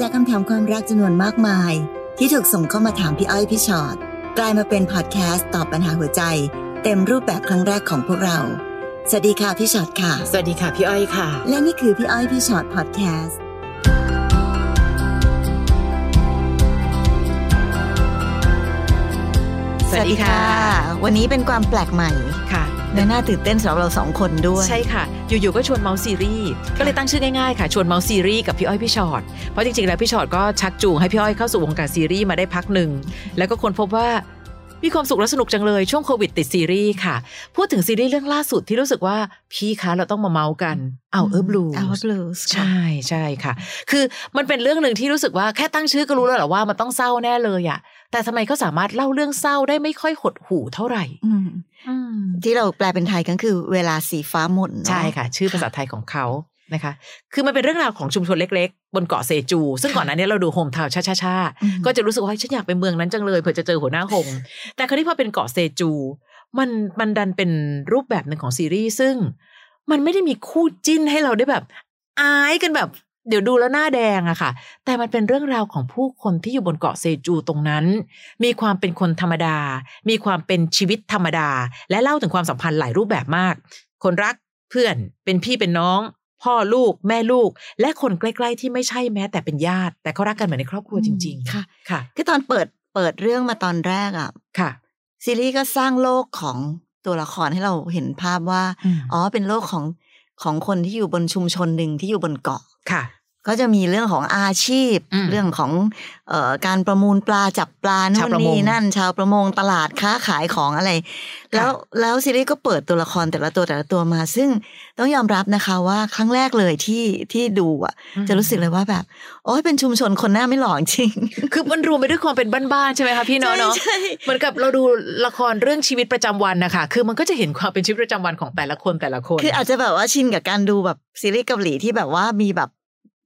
จากคำถามความรักจำนวนมากมาย ที่ถูกส่งเข้ามาถามพี่อ้อยพี่ฉอดกลายมาเป็นพอดแคสต์ตอบปัญหาหัวใจ เต็มรูปแบบครั้งแรกของพวกเรา สวัสดีค่ะพี่ชอ็อตค่ะ สวัสดีค่ะพี่อ้อยค่ะ และนี่คือพี่อ้อยพี่ฉอดแคสต์สวัสดีค่ะ วันนี้เป็นความแปลกใหม่ค่ะ และน่าตื่นเต้นสำหรับเราสองคนด้วย ใช่ค่ะ อยู่ๆก็ชวนเมาท์ซีรีส์ก็เลยตั้งชื่อง่ายๆค่ะชวนเมาส์ซีรีส์กับพี่อ้อยพี่ชอ็อตเพราะจริงๆแล้วพี่ชอ็อตก็ชักจูงให้พี่อ้อยเข้าสู่วงการซีรีส์มาได้พักหนึ่งแล้วก็ค้นพบว่ามีความสุขและสนุกจังเลยช่วงโควิดติดซีรีส์ค่ะ พูดถึงซีรีส์เรื่องล่าสุดที่รู้สึกว่าพี่คะเราต้องมาเมาท์กัน Our Blues Our Blues ใช่ใช่ค่ะ คือมันเป็นเรื่องหนึ่งที่รู้สึกว่าแค่ตั้งชื่อก็รู้แล้วแหละว่ามันต้องเศร้าแน่เลยอะ แต่ทำไมเขาสามารถเล่าเรื่องเศร้าได้ไม่ค่อยหดหู่เท่าไหร่ที่เราแปลเป็นไทยก็คือเวลาสีฟ้าหม่นเนอใช่ค่ะ ชื่อภาษาไทยของเขานะคะ คือมันเป็นเรื่องราวของชุมชนเล็กๆ บนเกาะเชจู ซึ่งก่อนหน้านี้เราดู Hometown Cha อืมๆก็จะรู้สึกว่าเฮ้ยฉันอยากไปเมืองนั้นจังเลยเผื่อจะเจอหัวหน้าหงแต่คราวนี้พอเป็นเกาะเชจู มันมันดันเป็นรูปแบบหนึ่งของซีรีส์ซึ่ง มันไม่ได้มีคู่จิ้นให้เราได้แบบ อายกันแบบ เดี๋ยวดูแล้วหน้าแดงอะค่ะ แต่มันเป็นเรื่องราวของผู้คนที่อยู่บนเกาะเชจูตรงนั้น มีความเป็นคนธรรมดา มีความเป็นชีวิตธรรมดา และเล่าถึงความสัมพันธ์หลายรูปแบบมาก คนรักเพื่อนเป็นพี่เป็นน้อง พ่อลูก แม่ลูก และคนใกล้ๆที่ไม่ใช่แม้ แต่เป็นญาติ แต่เขารักกันเหมือนในครอบครัวจริง ๆ ค่ะ ค่ะคือตอนเปิดเปิดเรื่องมาตอนแรกอะค่ะ ซีรีส์ก็สร้างโลกของตัวละครให้เราเห็นภาพว่าอืมอ๋อ เป็นโลกของ ของคนที่อยู่บนชุมชนหนึ่งที่อยู่บนเกาะค่ะ ก็จะมีเรื่องของอาชีพอืมเรื่องของเอ่อการประมูลปลาจับปลานู่ชาวนประมงนี่นั่น ชาวประมงตลาดค้าขายของอะไร แล้วแล้วซีรีส์ก็เปิดตัวละครแต่ละตัวแต่ละตัวมา ซึ่งต้องยอมรับนะคะว่าครั้งแรกเลยที่ที่ดูอะ จะรู้สึกเลยว่าแบบ โอ้ยเป็นชุมชนคนหน้าไม่หล่อจริง คือมันรวมไปด้วยความเป็นบ้านๆใช่ไหมคะพี่เนาะเนาะใช่เหมือนกับเราดูละครเรื่องชีวิตประจำวันนะคะคือมันก็จะเห็นความเป็นชีวิตประจำวันของแต่ละคนแต่ละคน คืออาจจะแบบว่าชินกับการดูแบบซีรีส์เกาหลีที่แบบว่ามีแบบ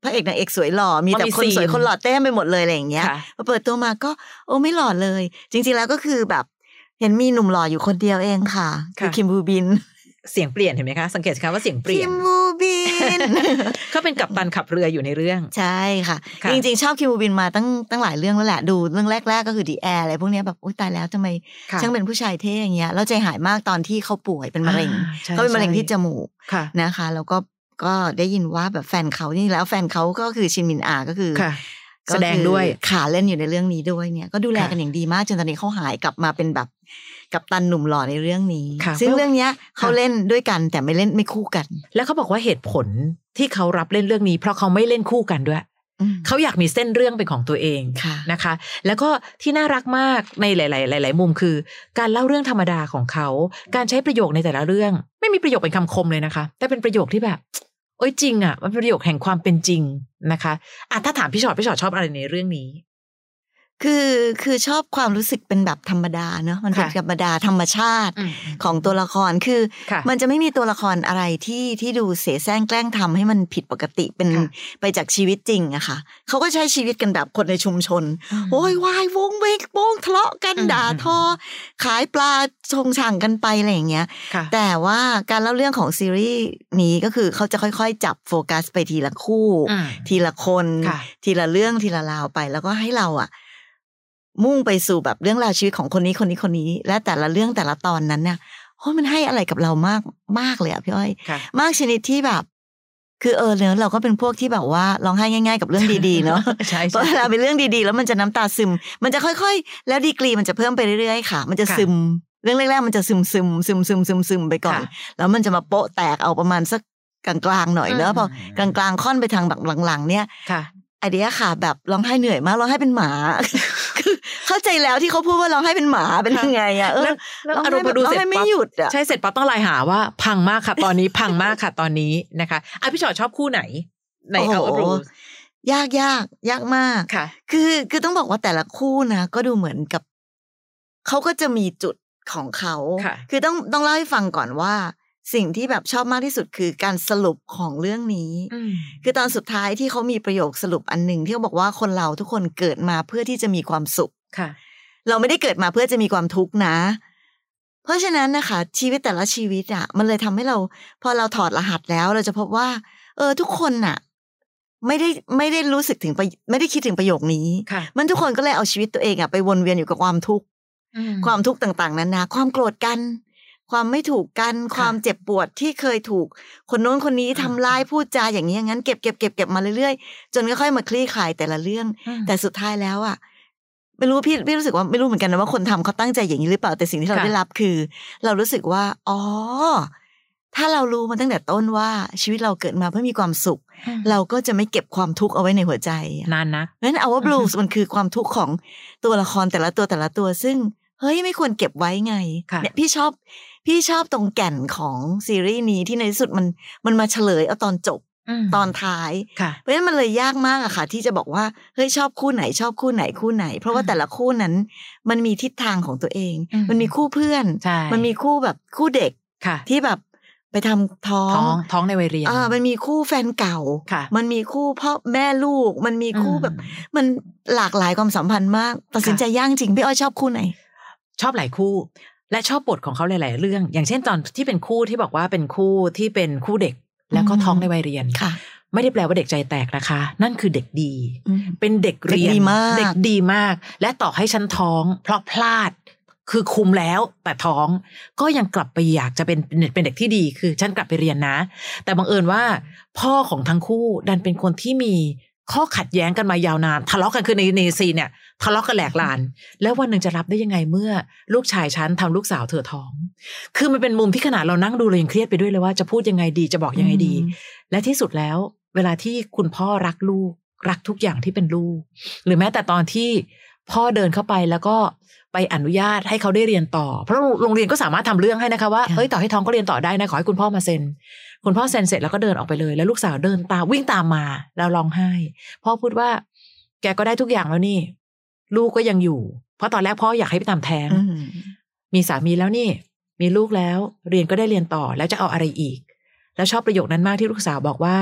พระเอกนางเอกสวยหล่อมีแต่มันมีคนสวยซีนคนหล่อเต้มไปหมดเลยอะไรอย่างเงี้ยค่ะพอเปิดตัวมาก็ โอ้ไม่หล่อเลย จริง ๆแล้วก็คือแบบ เห็นมีหนุ่มหล่ออยู่คนเดียวเองค่ะ คือคิมอูบิน เสียงเปลี่ยนเห็นไหมคะ สังเกตสิคะว่าเสียงเปลี่ยน คิมอูบินเขาเป็นกัปตันขับเรืออยู่ในเรื่อง ใช่ค่ะค่ะ จริงๆ ชอบคิมอูบินมาตั้งตั้งหลายเรื่องแล้วแหละดูเรื่องแรก ๆ ก็คือ The Heirs อะไรพวกเนี้ยแบบอุ้ยตายแล้วทำไมค่ะช่างเป็นผู้ชายเท่อย่างเงี้ยแล้วใจหายมากตอนที่เขาป่วยเป็นมะเร็งอ่ใช่เขาเป็นมะเร็งที่จมูกใช่ค่ะนะคะ แล้วก็ ก็ได้ยินว่าแบบแฟนเขานี่แล้วแฟนเขาก็คือชินมินอาก็คือค่ะก็แสดงด้วยคือขาเล่นอยู่ในเรื่องนี้ด้วยเนี่ย ก็ดูแลค่ะกันอย่างดีมากจนตอนนี้เขาหายกลับมาเป็นแบบกับตันหนุ่มหล่อในเรื่องนี้ค่ะซึ่งเรื่องเนี้ยเขาค่ะเล่นด้วยกันแต่ไม่เล่นไม่คู่กัน แล้วเขาบอกว่าเหตุผลที่เขารับเล่นเรื่องนี้ เพราะเขาไม่เล่นคู่กันด้วยอืมเขาอยากมีเส้นเรื่องเป็นของตัวเองค่ะนะคะ แล้วก็ที่น่ารักมากในหลาย ๆ หลาย ๆ มุมคือ การเล่าเรื่องธรรมดาของเขา การใช้ประโยคในแต่ละเรื่อง ไม่มีประโยคเป็นคำคมเลยนะคะ แต่เป็นประโยคที่แบบ โอ้ยจริงอะมันเป็นประโยคแห่งความเป็นจริงนะคะอะถ้าถามพี่ชอตพี่ชอตชอบอะไรในเรื่องนี้ คือคือชอบความรู้สึกเป็นแบบธรรมดาเนอะมันเป็นค่ะธรรมดาธรรมชาติอืมของตัวละครคือค่ะมันจะไม่มีตัวละครอะไรที่ที่ดูเสแสร้งแกล้งทำให้มันผิดปกติเป็นค่ะไปจากชีวิตจริงอะค่ะเขาก็ใช้ชีวิตกันแบบคนในชุมชนโวยวายวงเวกโป้งทะเลาะกันอืมด่าทอ ขายปลาชงช่างกันไปอะไรอย่างเงี้ยค่ะแต่ว่าการเล่าเรื่องของซีรีส์นี้ก็คือเขาจะค่อยๆ จับโฟกัสไปทีละคู่อืมทีละคนค่ะทีละเรื่องทีละราวไป แล้วก็ให้เราอะ มุ่งไปสู่แบบเรื่องราวชีวิตของคนนี้คนนี้คนนี้ และแต่ละเรื่องแต่ละตอนนั้นเนี่ยโอ้มันให้อะไรกับเรามากมากเลยอะพี่อ้อยค่ะมากชนิดที่แบบ คือเออเนอะเราก็เป็นพวกที่แบบว่าร้องไห้ง่าย ๆ กับเรื่องดีๆเนาะใช่เพราะใช่เวลาเป็นเรื่องดีๆ แล้วมันจะน้ำตาซึม มันจะค่อยๆ แล้วดีกรีมันจะเพิ่มไปเรื่อยๆค่ะ มันจะค่ะซึม เรื่องแรกๆมันจะซึมซึมซึมซึมซึมซึมไปก่อนค่ะแล้วมันจะมาโปะแตกเอาประมาณสักกลางๆหน่อยเนอะอืมพอกลางๆค่อนไปทางแบบหลังๆเนี่ยค่ะไอเดียค่ะ แบบร้องไห้เหนื่อยมากร้องไห้เป็นหมาคือ เข้าใจแล้วที่เขาพูดว่าร้องไห้เป็นหมาเป็นยังไงอะเออแล้วแล้วร้องอารไห้มณ์แบมาบดูร้องเสร็จไห้ไม่ปั๊บหยุดอะใช่เสร็จปั๊บต้องไลน์หาว่า พังมากค่ะ ตอนนี้พังมากค่ะตอนนี้นะคะอะพี่ชอตชอบคู่ไหนในโอ้โหเอารูยากยากยากมากค่ะ คือคือต้องบอกว่าแต่ละคู่นะก็ดูเหมือนกับเขาก็จะมีจุดของเขาค่ะคือต้องต้องเล่าให้ฟังก่อนว่า สิ่งที่แบบชอบมากที่สุดคือการสรุปของเรื่องนี้อืมคือตอนสุดท้ายที่เขามีประโยคสรุปอันหนึ่งที่เขาบอกว่าคนเราทุกคนเกิดมาเพื่อที่จะมีความสุข ค่ะ เราไม่ได้เกิดมาเพื่อจะมีความทุกข์นะ เพราะฉะนั้นนะคะ ชีวิตแต่ละชีวิตอะ มันเลยทำให้เรา พอเราถอดรหัสแล้ว เราจะพบว่า เออ ทุกคนน่ะ ไม่ได้ไม่ได้รู้สึกถึงประไม่ได้คิดถึงประโยคนี้ค่ะมันทุกคนก็เลยเอาชีวิตตัวเองอะไปวนเวียนอยู่กับความทุกข์ความทุกข์ต่างๆนานาความโกรธกันความไม่ถูกกันความเจ็บปวดที่เคยถูก คนโน้นคนนี้ทำร้ายพูดจาอย่างนี้อย่างนั้นเก็บเก็บเก็บเก็บมาเรื่อยๆ จนค่อยๆมาคลี่คลายแต่ละเรื่อง แต่สุดท้ายแล้วอะ ไม่รู้พี่พี่รู้สึกว่าไม่รู้เหมือนกันนะว่าคนทำเขาตั้งใจอย่างนี้หรือเปล่าแต่สิ่งที่เราค่ะได้รับคือ เรารู้สึกว่า อ๋อ ถ้าเรารู้มาตั้งแต่ต้นว่าชีวิตเราเกิดมาเพื่อมีความสุข เราก็จะไม่เก็บความทุกข์เอาไว้ในหัวใจอะนานนะเพราะฉะนั้นเอาว่าบลูส์มันคือความทุกข์ของตัวละครแต่ละตัวแต่ละตัว ซึ่งเฮ้ยไม่ควรเก็บไว้ไงค่ะเนี่ยพี่ชอบพี่ชอบตรงแก่นของซีรีส์นี้ที่ในที่สุดมันมันมาเฉลยเอาตอนจบ ตอนท้ายค่ะเพราะฉะนั้นมันเลยยากมากอะค่ะ ที่จะบอกว่าเฮ้ยชอบคู่ไหนชอบคู่ไหนคู่ไหน เพราะว่าแต่ละคู่นั้น มันมีทิศทางของตัวเองอืมมันมีคู่เพื่อนใช่มันมีคู่แบบคู่เด็กค่ะที่แบบไปทำท้องท้องท้องในวัยเรียนอ่ามันมีคู่แฟนเก่าค่ะ มันมีคู่พ่อแม่ลูก มันมีคู่แบบ มันหลากหลายความสัมพันธ์มากตัดสินใจยากจริงพี่อ้อยชอบคู่ไหน ชอบหลายคู่และชอบบทของเขาหลาย ๆ เรื่อง อย่างเช่นตอนที่เป็นคู่ที่บอกว่าเป็นคู่ที่เป็นคู่เด็ก แล้วก็อืมท้องในวัยเรียนค่ะไม่ได้แปลว่าเด็กใจแตกนะคะ นั่นคือเด็กดีอืมเป็นเด็กเรียนเด็กดีมากเด็กดีมาก และต่อให้ฉันท้อง เพราะพลาดคือคุมแล้วแต่ท้องก็ยังกลับไปอยากจะเป็นเป็นเด็กที่ดีคือฉันกลับไปเรียนนะ แต่บังเอิญว่า พ่อของทั้งคู่ดันเป็นคนที่มี ข้อขัดแย้งกันมายาวนาน ทะเลาะกันคือในในซีนเนี่ยทะเลาะกันแหลกลาน แล้ววันหนึ่งจะรับได้ยังไงเมื่อ ลูกชายฉันทำลูกสาวเธอท้อง คือมันเป็นมุมที่ขนาดเรานั่งดูเรายังเครียดไปด้วยเลยว่าจะพูดยังไงดีจะบอกยังไงดี และที่สุดแล้ว เวลาที่คุณพ่อรักลูก รักทุกอย่างที่เป็นลูก หรือแม้แต่ตอนที่ พ่อเดินเข้าไปแล้วก็ไปอนุญาตให้เขาได้เรียนต่อ เพราะโรงเรียนก็สามารถทำเรื่องให้นะคะว่าค่ะเฮ้ยต่อให้ท้องก็เรียนต่อได้นะขอให้คุณพ่อมาเซ็น คุณพ่อเซ็นเสร็จแล้วก็เดินออกไปเลย แล้วลูกสาวเดินตามวิ่งตามมาแล้วร้องไห้ พ่อพูดว่า แกก็ได้ทุกอย่างแล้วนี่ ลูกก็ยังอยู่ เพราะตอนแรกพ่ออยากให้ไปทำแท้งอืมมีสามีแล้วนี่ มีลูกแล้ว เรียนก็ได้เรียนต่อแล้วจะเอาอะไรอีก แล้วชอบประโยคนั้นมากที่ลูกสาวบอกว่า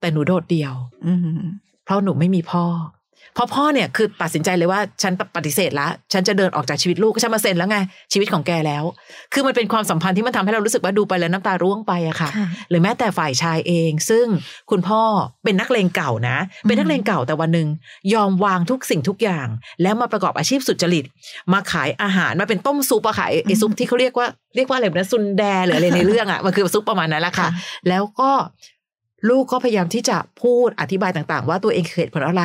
แต่หนูโดดเดี่ยวอืมเพราะหนูไม่มีพ่อเพราะพ่อเนี่ยคือตัดสินใจเลยว่าฉันปฏิเสธละฉันจะเดินออกจากชีวิตลูกก็ฉันมาเซ็นแล้วไงชีวิตของแกแล้ว คือมันเป็นความสัมพันธ์ที่มันทำให้เรารู้สึกว่าดูไปแล้วน้ำตาร่วงไปอะค่ะค่ะ หรือแม้แต่ฝ่ายชายเอง ซึ่งคุณพ่อเป็นนักเลงเก่านะ เป็นนักเลงเก่าแต่วันหนึ่งยอมวางทุกสิ่งทุกอย่าง แล้วมาประกอบอาชีพสุจริต มาขายอาหารมาเป็นต้มซุปอะค่ะไอ้ไอ้ซุปที่เขาเรียกว่าเรียกว่าอะไรนะซุนแดหรืออะไรในเรื่องอะมันคือซุปประมาณนั้นแหละค่ะค่ะแล้วก็ ลูกก็พยายามที่จะพูดอธิบายต่างๆ ว่าตัวเองเหตุผลอะไร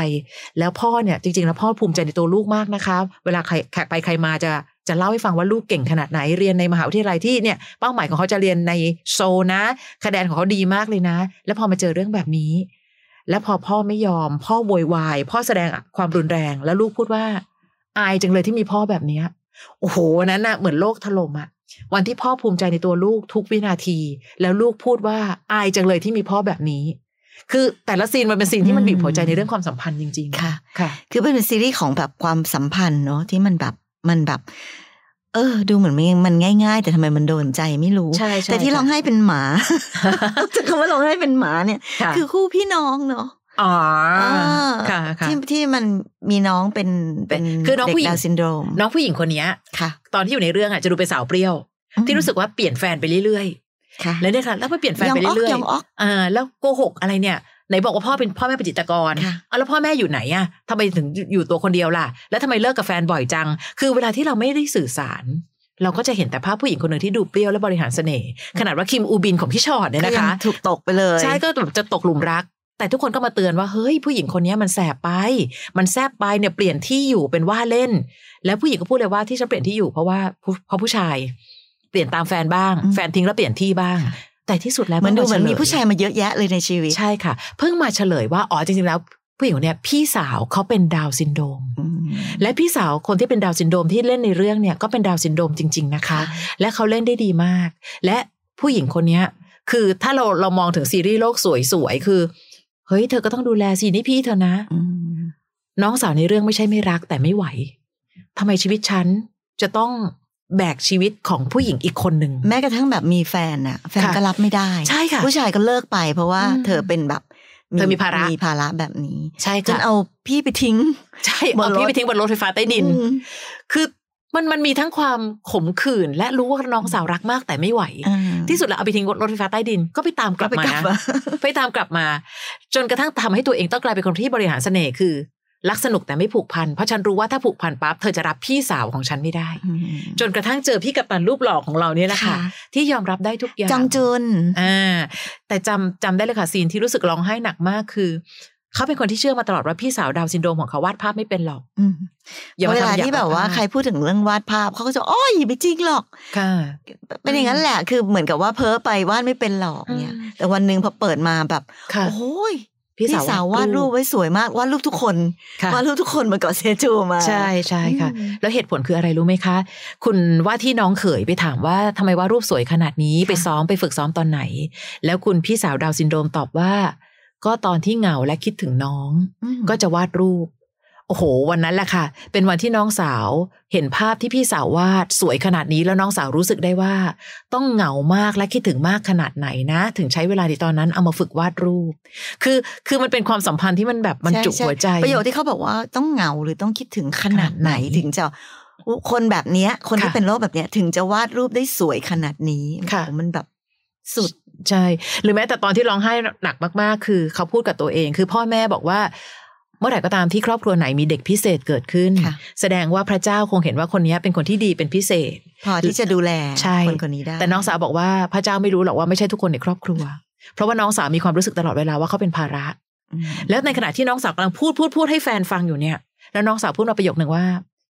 แล้วพ่อเนี่ยจริงๆแล้วพ่อภูมิใจในตัวลูกมากนะคะ เวลาใครแขกไปใครมาจะจะเล่าให้ฟังว่าลูกเก่งขนาดไหนเรียนในมหาวิทยาลัยที่เนี่ยเป้าหมายของเขาจะเรียนในโซนะ คะแนนของเขาดีมากเลยนะ แล้วพอมาเจอเรื่องแบบนี้ แล้วพอพ่อไม่ยอม พ่อโวยวาย พ่อแสดงความรุนแรง แล้วลูกพูดว่า อายจังเลยที่มีพ่อแบบเนี้ยโอ้โหนั้นน่ะเหมือนโลกถล่มอะ วันที่พ่อภูมิใจในตัวลูกทุกวินาที แล้วลูกพูดว่าอายจังเลยที่มีพ่อแบบนี้ คือแต่ละซีนมันเป็นซีนที่มันบีบหัวใจในเรื่องความสัมพันธ์จริง ๆ ค่ะ ค่ะ คือเป็นซีรีส์ของแบบความสัมพันธ์เนาะที่มันแบบมันแบบ เออ ดูเหมือนมันมันง่าย ๆ แต่ทำไมมันโดนใจไม่รู้ใช่ใช่แต่ที่ค่ะร้องไห้เป็นหมาจะคำว่าร้องไห้เป็นหมาเนี่ยค่ะคือคู่พี่น้องเนาะ อ๋ออ่าค่ะค่ะที่ที่มันมีน้องเป็นเป็นคือน้องเด็ผู้กหญิงดาวน์ซินโดรมน้องผู้หญิงคนเนี้ยค่ะ ตอนที่อยู่ในเรื่องอะจะดูเป็นสาวเปรี้ยว ที่รู้สึกว่าเปลี่ยนแฟนไปเรื่อยค่ะๆแล้วเนี่ยค่ะแล้วไปเปลี่ยนแฟนไปยองเรื่อยยองออกๆอ่าแล้วโกหกอะไรเนี่ยไหนบอกว่าพ่อเป็นพ่อแม่เป็นจิตรกรค่ะเอาแล้วพ่อแม่อยู่ไหนอะทำไมถึงอยู่ตัวคนเดียวล่ะ แล้วทำไมเลิกกับแฟนบ่อยจัง คือเวลาที่เราไม่ได้สื่อสาร เราก็จะเห็นแต่ภาพผู้หญิงคนหนึ่งที่ดูเปรี้ยวและบริหารเสน่ห์ขนาดว่าคิมอูบินของพี่ฉอดเนี่ยก็นะยังคะ ถูกตกไปเลย ใช่ก็แบบจะตกหลุมรัก แต่ทุกคนก็มาเตือนว่าเฮ้ยผู้หญิงคนนี้มันแสบไป มันแสบไปเนี่ยเปลี่ยนที่อยู่เป็นว่าเล่น แล้วผู้หญิงก็พูดเลยว่าที่ฉันเปลี่ยนที่อยู่เพราะว่าผู้เพราะผู้ชายเปลี่ยนตามแฟนบ้างอืมแฟนทิ้งแล้วเปลี่ยนที่บ้าง แต่ที่สุดแล้วเหมือนดูเหมือนมีฉลผู้ชายมาเยอะแยะเลยในชีวิตใช่ค่ะ เพิ่งมาเฉลยว่าอ๋อจริงๆแล้วผู้หญิงคนเนี้ยพี่สาวเขาเป็นดาวน์ซินโดรมอืมและพี่สาวคนที่เป็นดาวน์ซินโดรมที่เล่นในเรื่องเนี่ยก็เป็นดาวน์ซินโดรมจริง ๆนะคะ และเขาเล่นได้ดีมาก และผู้หญิงคนเนี้ยคือถ้าเราเรามองถึงซีรีส์โลกสวยๆคือ เฮ้ยเธอก็ต้องดูแลสินี่พี่เธอนะอืมน้องสาวในเรื่องไม่ใช่ไม่รักแต่ไม่ไหวทำไมชีวิตฉันจะต้องแบกชีวิตของผู้หญิงอีกคนหนึ่งแม้กระทั่งแบบมีแฟนน่ะ แฟนค่ะก็รับไม่ได้ใช่ค่ะผู้ชายก็เลิกไป เพราะว่าอืมเธอเป็นแบบเธอมีภาระมีภาระแบบนี้ ใช่จนค่ะเอาพี่ไปทิ้ง ใช่บนเอารถพี่ไปทิ้งบนรถไฟฟ้าใต้ดินอืมคือ มันมันมีทั้งความขมขื่นและรู้ว่าน้องสาวรักมากแต่ไม่ไหวอ่าที่สุดแล้วเอาไปทิ้งรถไฟฟ้าใต้ดินก็ไปตามกลับไปมากลับนะมาไปตามกลับมา จนกระทั่งทำให้ตัวเองต้องกลายเป็นคนที่บริหารเสน่ห์คือ รักสนุกแต่ไม่ผูกพันเพราะฉันรู้ว่าถ้าผูกพันปั๊บเธอจะรับพี่สาวของฉันไม่ได้อืมจนกระทั่งเจอพี่กัปตันรูปหล่อของเราเนี่ยแหละค่ะค่ะที่ยอมรับได้ทุกอย่างจองจุนอ่าแต่จำจำได้เลยค่ะซีนที่รู้สึกร้องไห้หนักมากคือ เขาเป็นคนที่เชื่อมาตลอดว่าพี่สาวดาวน์ซินโดรมของเขาวาดภาพไม่เป็นหรอกอืมอย่ามาเวลาทำอย่างที่แบบว่าภพใครพูดถึงเรื่องวาดภาพเขาก็จะอ้อยไม่จริงหรอกค่ะ เป็นอย่างนั้นแหละคือเหมือนกับว่าเพ้อไปวาดไม่เป็นหรอกเนี่ยอืมแต่วันหนึ่งพอเปิดมาแบบค่ะโอ้ยพี่พี่สาวสาววาดรูปไว้สวยมาวาดรูปทุกคนค่ะวาดรูปทุกคนมาเกาะเชจูมาใช่ใช่ค่ะอืมแล้วเหตุผลคืออะไรรู้ไหมคะ คุณว่าที่น้องเขยไปถามว่าทำไมว่าดรูปสวยขนาดนี้ไปซ้อมไปฝึกซ้อมตอนไหน แล้วคุณพี่สาวดาวน์ซินโดรมตอบว่า ก็ตอนที่เหงาและคิดถึงน้องอืมก็จะวาดรูป โอ้โห วันนั้นแหละค่ะ เป็นวันที่น้องสาวเห็นภาพที่พี่สาววาดสวยขนาดนี้แล้วน้องสาวรู้สึกได้ว่า ต้องเหงามากและคิดถึงมากขนาดไหนนะ ถึงใช้เวลาในตอนนั้นเอามาฝึกวาดรูป คือคือมันเป็นความสัมพันธ์ที่มันแบบมันช่จุกช่หัวใจ ประโยคที่เขาบอกว่าต้องเหงาหรือต้องคิดถึงขนาดไหนขนาดไหนถึงจะคนแบบเนี้ย คนที่ค่ะเป็นโรคแบบเนี้ย ถึงจะวาดรูปได้สวยขนาดนี้ค่ะโอ้โหมันแบบสุด ใช่ หรือแม้แต่ตอนที่ร้องไห้หนักมากๆ คือเขาพูดกับตัวเอง คือพ่อแม่บอกว่า เมื่อไหร่ก็ตามที่ครอบครัวไหนมีเด็กพิเศษเกิดขึ้นค่ะแสดงว่าพระเจ้าคงเห็นว่าคนนี้เป็นคนที่ดีเป็นพิเศษ พอที่จะดูแลใช่คนคนนี้ได้ แต่น้องสาวบอกว่าพระเจ้าไม่รู้หรอกว่าไม่ใช่ทุกคนในครอบครัว เพราะว่าน้องสาวมีความรู้สึกตลอดเวลาว่าเขาเป็นภาระอืมแล้วในขณะที่น้องสาวกำลังพูดพูดพูดให้แฟนฟังอยู่เนี่ย แล้วน้องสาวพูดมาประโยคหนึ่งว่า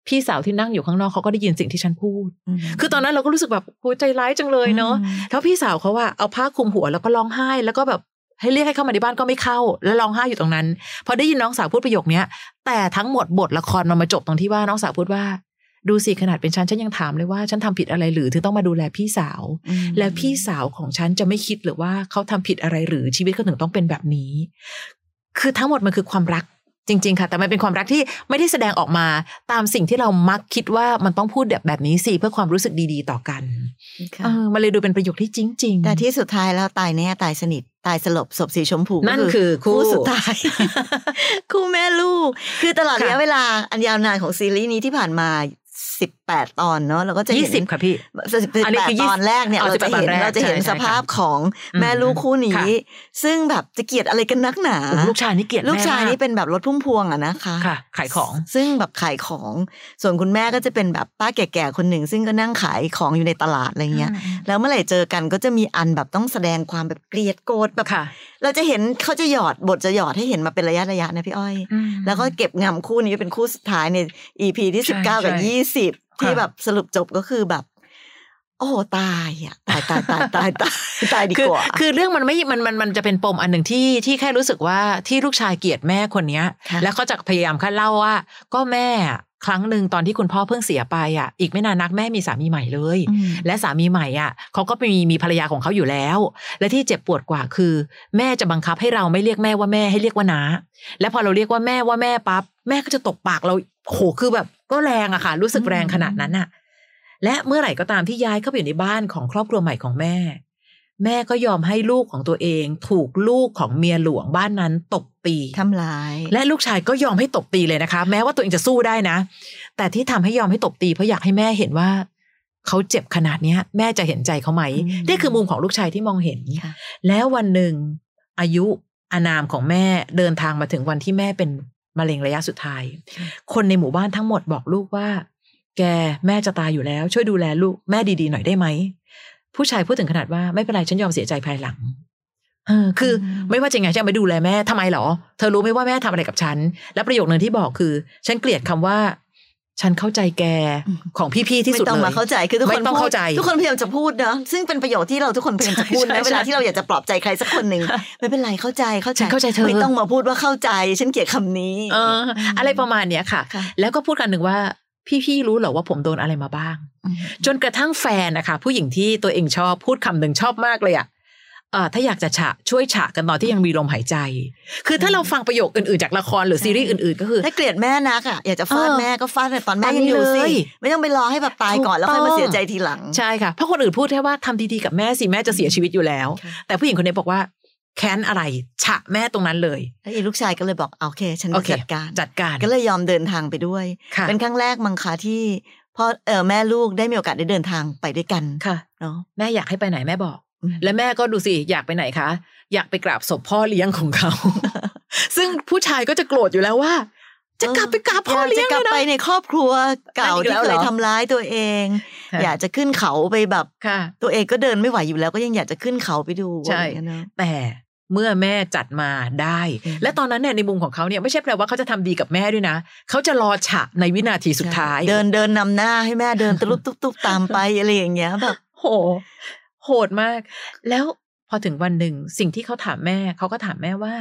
พี่สาวที่นั่งอยู่ข้างนอกเขาก็ได้ยินสิ่งที่ฉันพูดมคือตอนนั้นเราก็รู้สึกแบบโหใจร้ายจังเลยเนาะอืมแล้วพี่สาวเขาว่าเอาผ้าคลุมหัวแล้วก็ร้องไห้แล้วก็แบบให้เรียกให้เข้ามาในบ้านก็ไม่เข้า แล้วร้องไห้อยู่ตรงนั้น พอได้ยินน้องสาวพูดประโยคเนี้ย แต่ทั้งหมดบทละครมันมาจบตรงที่ว่าน้องสาวพูดว่า ดูสิขนาดเป็นฉันฉันยังถามเลยว่าฉันทำผิดอะไรหรือถึงต้องมาดูแลพี่สาวอืมแล้วพี่สาวของฉันจะไม่คิดหรือว่าเขาทำผิดอะไรหรือชีวิตเขาถึงต้องเป็นแบบนี้ คือทั้งหมดมันคือความรัก จริง ๆ ค่ะ แต่มันเป็นความรักที่ไม่ได้แสดงออกมาตามสิ่งที่เรามักคิดว่ามันต้องพูดแบบแบบนี้สิเพื่อความรู้สึกดีๆ ต่อกันค่ะเออมันเลยดูเป็นประโยคที่จริง ๆ แต่ที่สุดท้ายแล้วตายแน่ตายสนิทตายสลบศพสีชมพูนั่นก็คือคู่สุดท้าย คู่แม่ลูก คือตลอดค่ะระยะเวลาอันยาวนานของซีรีส์นี้ที่ผ่านมาสิบแปดตอนเนาะเราก็จะยี่เห็นสิบค่ะพี่สิบอันนี้แปดคือยี่ตสิบอนแรกเนี่ยอ๋อเราจะเห็น18ตอนแรกเราจะเห็นใช่ใช่สภาพของอืมแม่ลูกคู่นี้ค่ะซึ่งแบบจะเกลียดอะไรกันนักหนาโอ้ลูกชายนี่เกลียดลูกชายแม่มนี่เป็นแบบรถพุ่มพวงอะนะคะค่ะ ขายของซึ่งแบบขายของ ส่วนคุณแม่ก็จะเป็นแบบป้าแก่ๆคนหนึ่ง ซึ่งก็นั่งขายของอยู่ในตลาดอะไรเงี้ยแล้วเมื่อไหร่เจอกันก็จะมีอันแบบต้องแสดงความแบบเกลียดโกรธแบบค่ะเราจะเห็นเขาจะหยอดบทจะหยอดให้เห็นมาเป็นระยะระยะนะพี่อ้อย แล้วก็เก็บงำคู่นี้เป็นคู่สุดท้ายใน EP ที่ใช่สิบเก้ากับใช่ยี่สิบที่ค่ะแบบสรุปจบก็คือแบบ โอ้โหตายอะตายตายตายตายตายตายดีคือกว่าคือเรื่องมันไม่มันมันมันจะเป็นปมอันหนึ่งที่ที่แค่รู้สึกว่าที่ลูกชายเกลียดแม่คนเนี้ยค่ะแล้วเขาจะพยายามค่เล่าว่า ก็แม่อะครั้งหนึ่งตอนที่คุณพ่อเพิ่งเสียไปอะ อีกไม่นานนักแม่มีสามีใหม่เลยอืมและสามีใหม่อะเขาก็มีมีภรรยาของเขาอยู่แล้ว และที่เจ็บปวดกว่าคือ แม่จะบังคับให้เราไม่เรียกแม่ว่าแม่ให้เรียกว่าน้าและพอเราเรียกว่าแม่ว่าแม่ปั๊บแม่ก็จะตบปากเรา โหคือแบบก็แรงอะค่ะ รู้สึกแรงขนาดนั้นอะและเมื่อไหร่ก็ตามที่ย้ายเข้าไปอยู่ในบ้านของครอบครัวใหม่ของแม่ แม่ก็ยอมให้ลูกของตัวเอง ถูกลูกของเมียหลวงบ้านนั้นตบตีทำร้าย และลูกชายก็ยอมให้ตบตีเลยนะคะ แม้ว่าตัวเองจะสู้ได้นะ แต่ที่ทำให้ยอมให้ตบตีเพราะอยากให้แม่เห็นว่าเขาเจ็บขนาดเนี้ย แม่จะเห็นใจเขาไหมอืมนี่คือมุมของลูกชายที่มองเห็นค่ะแล้ววันหนึ่งอายุอานามของแม่เดินทางมาถึงวันที่แม่เป็น มะเร็งระยะสุดท้าย คนในหมู่บ้านทั้งหมดบอกลูกว่า แกแม่จะตายอยู่แล้ว ช่วยดูแลลูกแม่ดีๆหน่อยได้ไหมผู้ชายพูดถึงขนาดว่าไม่เป็นไรฉันยอมเสียใจภายหลังเออคืออมไม่ว่าจะไงจะไม่ดูแลแม่ทำไมหรอ เธอรู้ไหมว่าแม่ทำอะไรกับฉัน และประโยคหนึ่งที่บอกคือ ฉันเกลียดคำว่า ฉันเข้าใจแกของพี่ๆที่สุดไม่ต้องเลยมาเข้าใจคือทุกคนไม่ต้องพูดเข้าใจ ทุกคนพยายามจะพูดเนาะซึ่งเป็นประโยชน์ที่เราทุกคนพยายามจะพูดใช่นะใช่เวลาที่เราอยากจะปลอบใจใครสักคนหนึ่งไม่เป็นไรเข้าใจเข้าใจฉันเข้าใจเธอไม่ต้องมาพูดว่าเข้าใจ ฉันเกลียดคำนี้เอออะไรประมาณเนี้ยค่ะค่ะ แล้วก็พูดกันหนึ่งว่าพี่ๆรู้เหรอว่าผมโดนอะไรมาบ้างอืมจนกระทั่งแฟนนะคะผู้หญิงที่ตัวเองชอบพูดคำหนึ่งชอบมากเลยอะเอะ ถ้าอยากจะฉะช่วยฉะกันตอนที่ยังมีลมหายใจ คือถ้าเราฟังประโยคอื่นๆจากละครหรือซีรีส์อื่นๆก็คือ ถ้าเกลียดแม่นักอะอยากจะฟาดเออแม่ก็ฟาดในตอนแม่ตอนยังนี้อยู่สิเลยไม่ต้องไปรอให้แบบตายก่อนแล้วค่อยมาเสียใจทีหลังใช่ค่ะเพราะคนอื่นพูดแค่ว่าทำดีๆกับแม่สิแม่จะเสียชีวิตอยู่แล้วค่ะแต่ผู้หญิงคนนี้บอกว่าแค้นอะไรฉะแม่ตรงนั้นเลยแล้วอีลูกชายก็เลยบอกโอเค ฉันโอจะเคจัดการจัดการก็เลยยอมเดินทางไปด้วยค่ะเป็นครั้งแรกมังคะที่พ่อเออแม่ลูกได้มีโอกาสได้เดินทางไปด้วยกันค่ะเนาะแม่อยากให้ไปไหนแม่บอกอืม และแม่ก็ดูสิอยากไปไหนคะ อยากไปกราบศพพ่อเลี้ยงของเขา ซึ่งผู้ชายก็จะโกรธอยู่แล้วว่า จะกลับไปกราบพ่อเลี้ยงากจะกลับแล้วไปนะในครอบครัวเก่าอีกที่แล้วเคเหรยอทำร้ายตัวเองค่ะอยากจะขึ้นเขาไปแบบค่ะตัวเองก็เดินไม่ไหวอยู่แล้วก็ยังอยากจะขึ้นเขาไปดูใช่อะไรอย่างเงี้ยเนอะแต่เมื่อแม่จัดมาได้อืมและตอนนั้นเนี่ยในมุมของเขาเนี่ยไม่ใช่แปลว่าเขาจะทำดีกับแม่ด้วยนะเขาจะรอฉะในวินาทีสุดท้าย เดินเดินนำหน้าให้แม่เดินตะลุบตุบตุบตามไปอะไรอย่างเงี้ยแบบโห โหดมาก แล้วพอถึงวันหนึ่งสิ่งที่เขาถามแม่เขาก็ถามแม่ว่า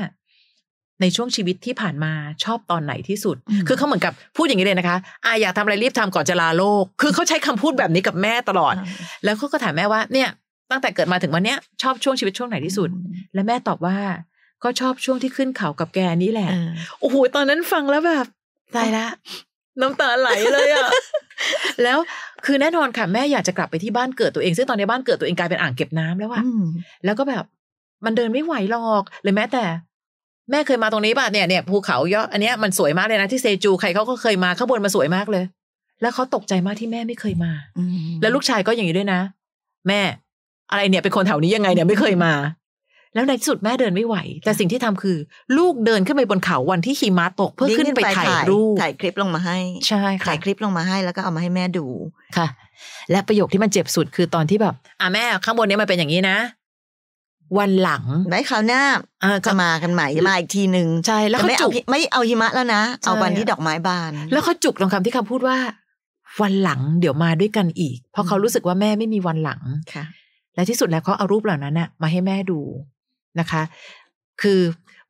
ในช่วงชีวิตที่ผ่านมาชอบตอนไหนที่สุดอืมคือเขาเหมือนกับพูดอย่างนี้เลยนะคะอาอยากทำอะไรรีบทำก่อนจะลาโลก คือเขาใช้คำพูดแบบนี้กับแม่ตลอด แล้วเขาก็ถามแม่ว่า เนี่ย ตั้งแต่เกิดมาถึงวันเนี้ยชอบช่วงชีวิตช่วงไหนที่สุด และแม่ตอบว่า ก็ชอบช่วงที่ขึ้นเขากับแกนี่แหละเออโอ้โห ตอนนั้นฟังแล้วแบบตายละ น้ำตาไหลเลยอะแล้วคือแน่นอนค่ะแม่อยากจะกลับไปที่บ้านเกิดตัวเอง ซึ่งตอนนี้บ้านเกิดตัวเองกลายเป็นอ่างเก็บน้ำแล้วอะอืมแล้วก็แบบมันเดินไม่ไหวหรอกหรือแม้แต่ แม่เคยมาตรงนี้ป่ะเนี่ยเนี่ยภูเขายอดอันเนี้ยมันสวยมากเลยนะที่เซจูใครเขาก็เคยมาข้างบนมันสวยมากเลย แล้วเขาตกใจมากที่แม่ไม่เคยมาอืมแล้วลูกชายก็อย่างนี้ด้วยนะ แม่อะไรเนี่ยเป็นคนแถวนี้ยังไงเนี่ยไม่เคยมา แล้วในที่สุดแม่เดินไม่ไหว แต่สิ่งที่ทำคือ ลูกเดินขึ้นไปบนเขาวันที่หิมะตกเพื่อขึ้นไปถ่ายรูปถ่ายคลิปลงมาให้ใช่ค่ะถ่ายคลิปลงมาให้แล้วก็เอามาให้แม่ดูค่ะ และประโยคที่มันเจ็บสุดคือตอนที่แบบอะแม่ข้างบนเนี้มันเป็นอย่างนี้นะ วันหลังไว้คราวหน้าเออก็จะมากันใหม่มาอีกทีหนึ่งใช่แล้วแต่เขาไม่จุเอากหิไม่เอาหิมะแล้วนะเอาใช่วันที่ดอกไม้บาน แล้วเขาจุกตรงคำที่คำพูดว่า วันหลังเดี๋ยวมาด้วยกันอีก เพราะเขารู้สึกว่าแม่ไม่มีวันหลังค่ะและที่สุดแล้วเขาเอารูปเหล่านั้นน่ะมาให้แม่ดู นะคะ คือ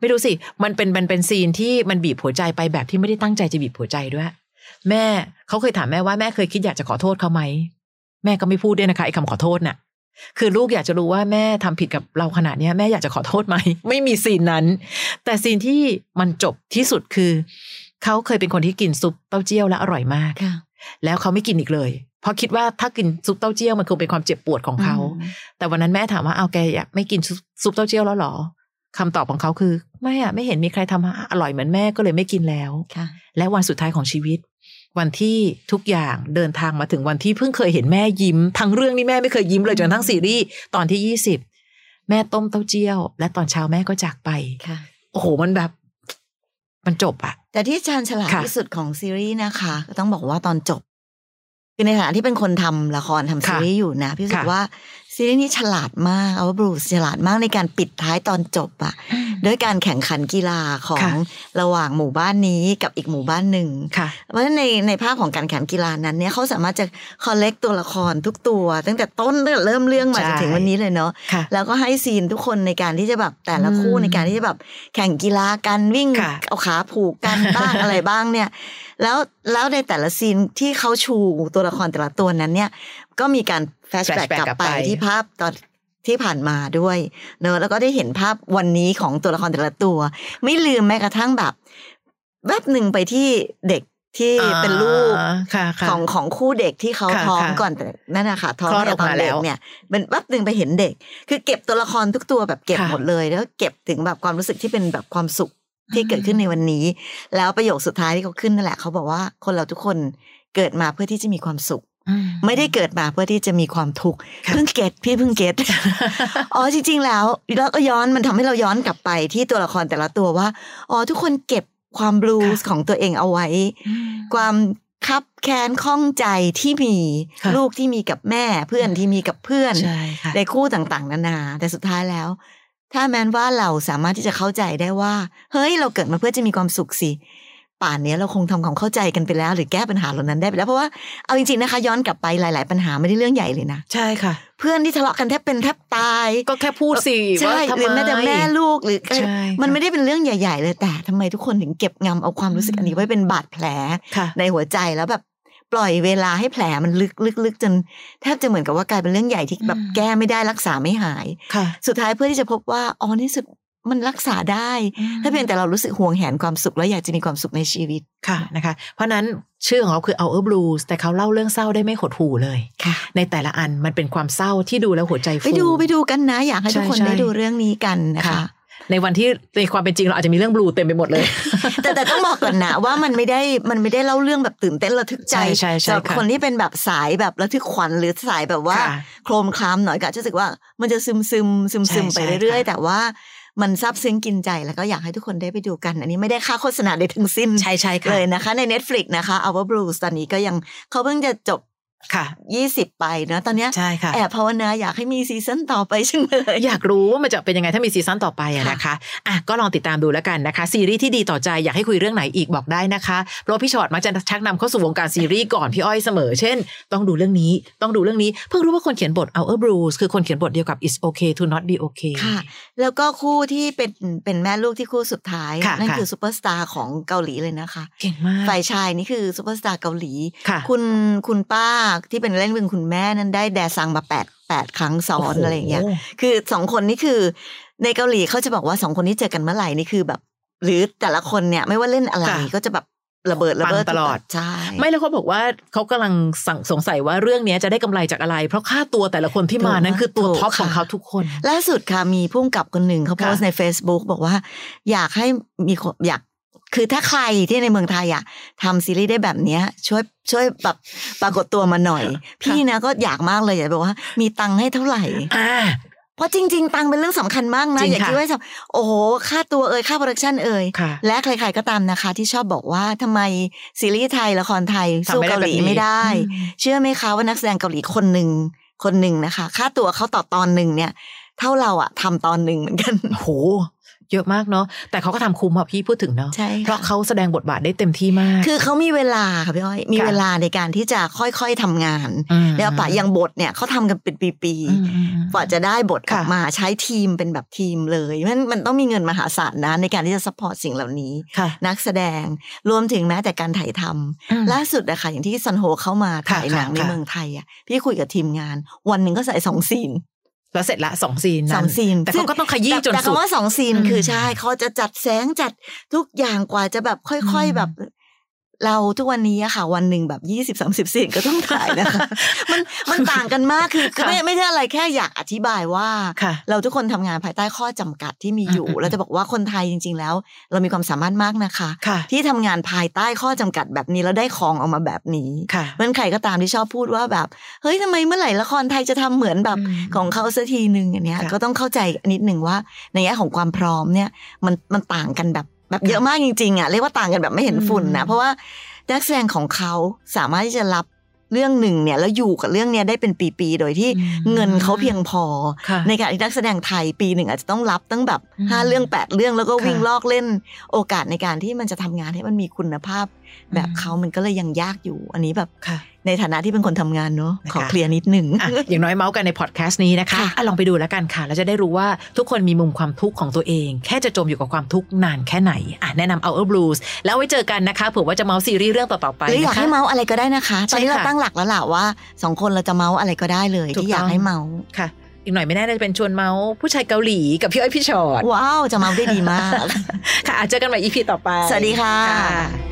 ไม่รู้สิ มันเป็นมันเป็นซีนที่มันบีบหัวใจไปแบบที่ไม่ได้ตั้งใจจะบีบหัวใจด้วย แม่เขาเคยถามแม่ว่าแม่เคยคิดอยากจะขอโทษเขาไหม แม่ก็ไม่พูดด้วยนะคะไอ้คำขอโทษน่ะ คือลูกอยากจะรู้ว่าแม่ทำผิดกับเราขนาดเนี้ยแม่อยากจะขอโทษไหม ไม่มีซีนนั้น แต่ซีนที่มันจบที่สุดคือเขาเคยเป็นคนที่กินซุปเต้าเจี้ยวและอร่อยมากค่ะแล้วเขาไม่กินอีกเลย เพราะคิดว่าถ้ากินซุปเต้าเจี้ยวมันคงเป็นความเจ็บปวดของเขาอืมแต่วันนั้นแม่ถามว่าเอาแกอยากไม่กินซุปซุปเต้าเจี้ยวแล้วเหรอคำตอบของเขาคือ ไม่อะไม่เห็นมีใครทำอร่อยเหมือนแม่ก็เลยไม่กินแล้วค่ะและวันสุดท้ายของชีวิต วันที่ทุกอย่างเดินทางมาถึงวันที่เพิ่งเคยเห็นแม่ยิ้ม ทั้งเรื่องนี้แม่ไม่เคยยิ้มเลยจนกระทั้งซีรีส์ตอนที่ยี่สิบแม่ต้มเต้าเจี้ยว และตอนเช้าแม่ก็จากไปค่ะโอ้โหมันแบบ มันจบอะแต่ที่ชาญฉลาดค่ะที่สุดของซีรีส์นะคะก็ต้องบอกว่าตอนจบ คือในฐานะที่เป็นคนทำละครทำซีรีส์อยู่นะพี่รู้สึกค่ะว่าซีรีส์นี้ฉลาดมากเอาว่าบรูซฉลาดมากในการปิดท้ายตอนจบอะด้วยการแข่งขันกีฬาของค่ะระหว่างหมู่บ้านนี้กับอีกหมู่บ้านหนึ่งค่ะเพราะฉะนั้นในในภาพของการแข่งกีฬานั้นเนี่ยเขาสามารถจะcollect ตัวละครทุกตัว ตั้งแต่ต้นตั้งแต่เริ่มเรื่องมาใช่จนถึงวันนี้เลยเนาะค่ะแล้วก็ให้ซีนทุกคนในการที่จะแบบแต่ละคู่อืมในการที่จะแบบแข่งกีฬากันวิ่งค่ะเอาขาผูกกันบ้างอะไรบ้างเนี่ย แล้วแล้วในแต่ละซีนที่เขาชูตัวละครแต่ละตัวนั้นเนี่ย ก็มีการแฟชแบ็ก flashback กลับกลับไปไปที่ภาพตอนที่ผ่านมาด้วยเนอะแล้วก็ได้เห็นภาพวันนี้ของตัวละครแต่ละตัว ไม่ลืมแม้กระทั่งแบบ แวบหนึ่งไปที่เด็กที่เป็นลูกอ่าค่ะค่ะของของคู่เด็กที่เขาค่ะท้องค่ะก่อนแต่นั่นนะคะท้องคลอดเนี่ยออกตอนมาเด็กแล้วเนี่ยเป็นแป๊บหนึ่งไปเห็นเด็ก คือเก็บตัวละครทุกตัวแบบเก็บค่ะหมดเลยแล้วก็เก็บถึงแบบความรู้สึกที่เป็นแบบความสุข ที่เกิดขึ้นในวันนี้ แล้วประโยคสุดท้ายที่เขาขึ้นนั่นแหละเขาบอกว่าคนเราทุกคนเกิดมาเพื่อที่จะมีความสุขอืไม่ได้เกิดมาเพื่อที่จะมีความทุกข์ค่ะเพิ่งเก็ตพี่เพิ่งเก็ตอ๋อจริง ๆ แล้วแล้วก็ย้อนมันทำให้เราย้อนกลับไปที่ตัวละครแต่ละตัวว่าอ๋อทุกคนเก็บความบลูส์ค่ะของตัวเองเอาไว้อืมความคับแค้นข้องใจที่มีค่ะลูกที่มีกับแม่เพื่อนที่มีกับเพื่อนใช่ค่ะในคู่ต่างๆ นานา แต่สุดท้ายแล้ว ถ้าแม้นว่าเราสามารถที่จะเข้าใจได้ว่า เฮ้ย เราเกิดมาเพื่อจะมีความสุขสิ ป่านเนี้ยเราคงทำความเข้าใจกันไปแล้ว หรือแก้ปัญหาเหล่านั้นได้ไปแล้ว เพราะว่าเอาจริงๆนะคะ ย้อนกลับไปหลาย ๆ ปัญหาไม่ได้เรื่องใหญ่เลยนะ ใช่ค่ะ เพื่อนที่ทะเลาะกันแทบเป็นแทบตาย ก็แค่พูดสิใช่ว่าทำหรือแม้แต่แม่ลูกหรือใช่มันค่ะไม่ได้เป็นเรื่องใหญ่ ๆ เลยแต่ทำไมทุกคนถึงเก็บงำเอาความรู้สึกอันนี้ไว้เป็นบาดแผลค่ะในหัวใจแล้วแบบ ปล่อยเวลาให้แผลมันลึกลึกลึกจนแทบจะเหมือนกับว่ากลายเป็นเรื่องใหญ่ที่แบบอืมแก้ไม่ได้รักษาไม่หายค่ะสุดท้ายเพื่อที่จะพบว่าอ๋อในที่สุดมันรักษาได้ ถ้าเพียงแต่เรารู้สึกห่วงแหนความสุขและอยากจะมีความสุขในชีวิตค่ะนะคะ เพราะฉะนั้นชื่อของเขาคือ Our Blues แต่เขาเล่าเรื่องเศร้าได้ไม่หดหู่เลยค่ะ ในแต่ละอันมันเป็นความเศร้าที่ดูแล้วหัวใจฟูไปดูไปดูกันนะ อยากให้ทุกคนใช่ใช่ได้ดูเรื่องนี้กันนะคะค่ะ ในวันที่ในความเป็นจริงเราอาจจะมีเรื่องบลูเต็มไปหมดเลย แต่แต่ต้องบอกก่อนนะว่ามันไม่ได้มันไม่ได้เล่าเรื่องแบบตื่นเต้นระทึกใจใช่ใช่ใช่สำหรับค่ะคนที่เป็นแบบสายแบบระทึกขวัญหรือสายแบบว่าค่ะโครมคลามหน่อยก็อาจจะรู้สึกว่ามันจะซึมซึมซึมซึมใช่ไปใช่เรื่อยค่ะๆแต่ว่ามันซาบซึ้งกินใจแล้วก็อยากให้ทุกคนได้ไปดูกัน อันนี้ไม่ได้ค่าโฆษณาใดทั้งสิ้นใช่ใช่ค่ะเลยนะคะ ใน Netflix นะคะ Our Blues ตอนนี้ก็ยังเขาเพิ่งจะจบ ค่ะ20ไปนะตอนเนี้ยใช่ค่ะแอบภาวนาอยากให้มีซีซั่นต่อไปจังเลยอยากรู้ว่ามันจะเป็นยังไงถ้ามีซีซั่นต่อไปอะค่ะนะคะอะก็ลองติดตามดูแล้วกันนะคะซีรีส์ที่ดีต่อใจอยากให้คุยเรื่องไหนอีกบอกได้นะคะเพราะว่าพี่ฉอดมักจะชักนำเข้าสู่วงการซีรีส์ก่อนพี่อ้อยเสมอ เช่น ต้องดูเรื่องนี้ต้องดูเรื่องนี้เพิ่งรู้ว่าคนเขียนบท Our Blues คือคนเขียนบทเดียวกับ It's Okay to Not Be Okay ค่ะ แล้วก็คู่ที่เป็นเป็นแม่ลูกที่คู่สุดท้ายค่ะนั่นค่ะคือซูเปอร์สตาร์ของเกาหลีเลยนะคะเก่งมากฝ่ายชายนี่คือซูเปอร์สตาร์เกาหลีค่ะคุณคุณป้าที่เป็นเล่นเป็นคุณแม่นั้นได้แดซังมาแปดแปดครั้งซ้อนอะไรอย่างเงี้ย คือสองคนนี่คือ ในเกาหลีเขาจะบอกว่าสองคนนี้เจอกันเมื่อไหร่นี่คือแบบ หรือแต่ละคนเนี่ยไม่ว่าเล่นอะไรค่ะก็จะแบบระเบิดระเบิดปังตลอดใช่ไม่แล้วเขาบอกว่าเขากำลังสังสงสัยว่าเรื่องนี้จะได้กำไรจากอะไร เพราะค่าตัวแต่ละคนที่มานั้นคือตัวท็อปของเขาทุกคน ล่าสุดค่ะมีพุ่งกับคนหนึ่งเขาโพสต์ค่ะใน Facebook บอกว่า อยากให้มีคนอยาก คือถ้าใครที่ในเมืองไทยอะทำซีรีส์ได้แบบเนี้ย ช่วยช่วยแบบปรากฏตัวมาหน่อย พี่นะก็อยากมากเลยอยากบอกว่า มีตังค์ให้เท่าไหร่อ่าเพราะจริง ๆ ตังค์เป็นเรื่องสำคัญมากนะจริงอย่าค่ะคิดว่าจะโอ้โหค่าตัวเอ่ยค่า production เอ่ยค่ะและใคร ๆก็ตามนะคะ ที่ชอบบอกว่าทำไมซีรีส์ไทยละครไทยสู้ทำไม่ได้เกาหลีแบบนี้ไม่ได้อืมเชื่อไหมคะว่านักแสดงเกาหลีคนหนึ่งคนหนึ่งนะคะ ค่าตัวเขาต่อตอนหนึ่งเนี่ย เท่าเราอะทำตอนหนึ่งเหมือนกันโห เยอะมากเนาะแต่เขาก็ทำคุ้มอะพี่พูดถึงเนาะใช่ค่ะเพราะเขาแสดงบทบาทได้เต็มที่มาก คือเขามีเวลาค่ะพี่อ้อยมีค่ะเวลาในการที่จะค่อยๆทำงานมแล้วปะอย่างบทเนี่ยเขาทำกันเป็นปีอืมอืมอืมๆกว่าจะได้บทอค่ะอกมาใช้ทีมเป็นแบบทีมเลยมันมันต้องมีเงินมหาศาลนะในการที่จะ support สิ่งเหล่านี้ค่ะนักแสดงรวมถึงแม้แต่การถ่ายทำอืมล่าสุดอะค่ะอย่างที่ซันโฮเข้ามาถ่ายค่ะหนังในค่ะเมืองไทยอะพี่คุยกับทีมงาน วันหนึ่งก็ใส่สองซีน แล้วเสร็จละสองซีนนั้อนงซีน แต่เขาก็ต้องขยี้แต่จนแต่สุดคำว่าสองซีนอืมคือใช่เขาจะจัดแสงจัดทุกอย่างกว่าจะแบบค่อยอืมๆแบบ เราทุกวันนี้อะค่ะ วันหนึ่งแบบยี่สิบสามสิบซีนก็ต้องถ่ายนะคะมันมันต่างกันมากคือคือไม่ไม่ใช่อะไรแค่อยากอธิบายว่าค่ะเราทุกคนทำงานภายใต้ข้อจำกัดที่มีอยู่อืมอืมเราจะบอกว่าคนไทยจริง ๆ แล้ว เรามีความสามารถมากนะคะค่ะที่ทำงานภายใต้ข้อจำกัดแบบนี้แล้วได้ของออกมาแบบนี้ค่ะเพราะฉะนั้นใครก็ตามที่ชอบพูดว่าแบบเฮ้ยทำไมเมื่อไหร่ละครไทยจะทำเหมือนแบบอืมของเขาสักทีหนึ่งอันเนี้ยค่ะก็ต้องเข้าใจนิดหนึ่งว่าในแง่ของความพร้อมเนี่ยมันมันต่างกันแบบ แบบเยอะมากจริงๆอะเรียกว่าต่างกันแบบไม่เห็นฝุ่นนะอืมเพราะว่านักแสดงของเขาสามารถที่จะรับเรื่องหนึ่งเนี่ยแล้วอยู่กับเรื่องเนี้ยได้เป็นปีๆ โดยที่อืมเงินเขาเพียงพอค่ะในการที่นักแสดงไทยปีหนึ่งอาจจะต้องรับตั้งแบบอืมห้าเรื่องแปดเรื่องแล้วก็วิ่งค่ะลอกเล่น โอกาสในการที่มันจะทำงานให้มันมีคุณภาพ แบบอืมเขามันก็เลยยังยากอยู่ อันนี้แบบค่ะในฐานะที่เป็นคนทำงานเนอะนะคะขอเคลียร์นิดหนึ่งอะอย่างน้อยเมาท์กันในพอดแคสต์นี้นะคะค่ะอะลองไปดูแล้วกันค่ะแล้วจะได้รู้ว่าทุกคนมีมุมความทุกข์ของตัวเอง แค่จะจมอยู่กับความทุกข์นานแค่ไหนอะแนะนำ Our Blues แล้วไว้เจอกันนะคะเผื่อว่าจะเมาท์ซีรีส์เรื่องต่อๆไปหรืออยากนะคะให้เมาท์อะไรก็ได้นะคะตอนนี้ใช่เราค่ะตั้งหลักแล้วล่ะว่าสองคนเราจะเมาท์อะไรก็ได้เลยถูกที่อยากต้องให้เมาท์ค่ะอีกหน่อยไม่แน่อาจจะเป็นชวนเมาท์ผู้ชายเกาหลีกับพี่อ้อยพี่ฉอดว้าว จะเมาท์ได้ดีมาก ค่ะอาจเจอกันใหม่ EP ต่อไป สวัสดีค่ะ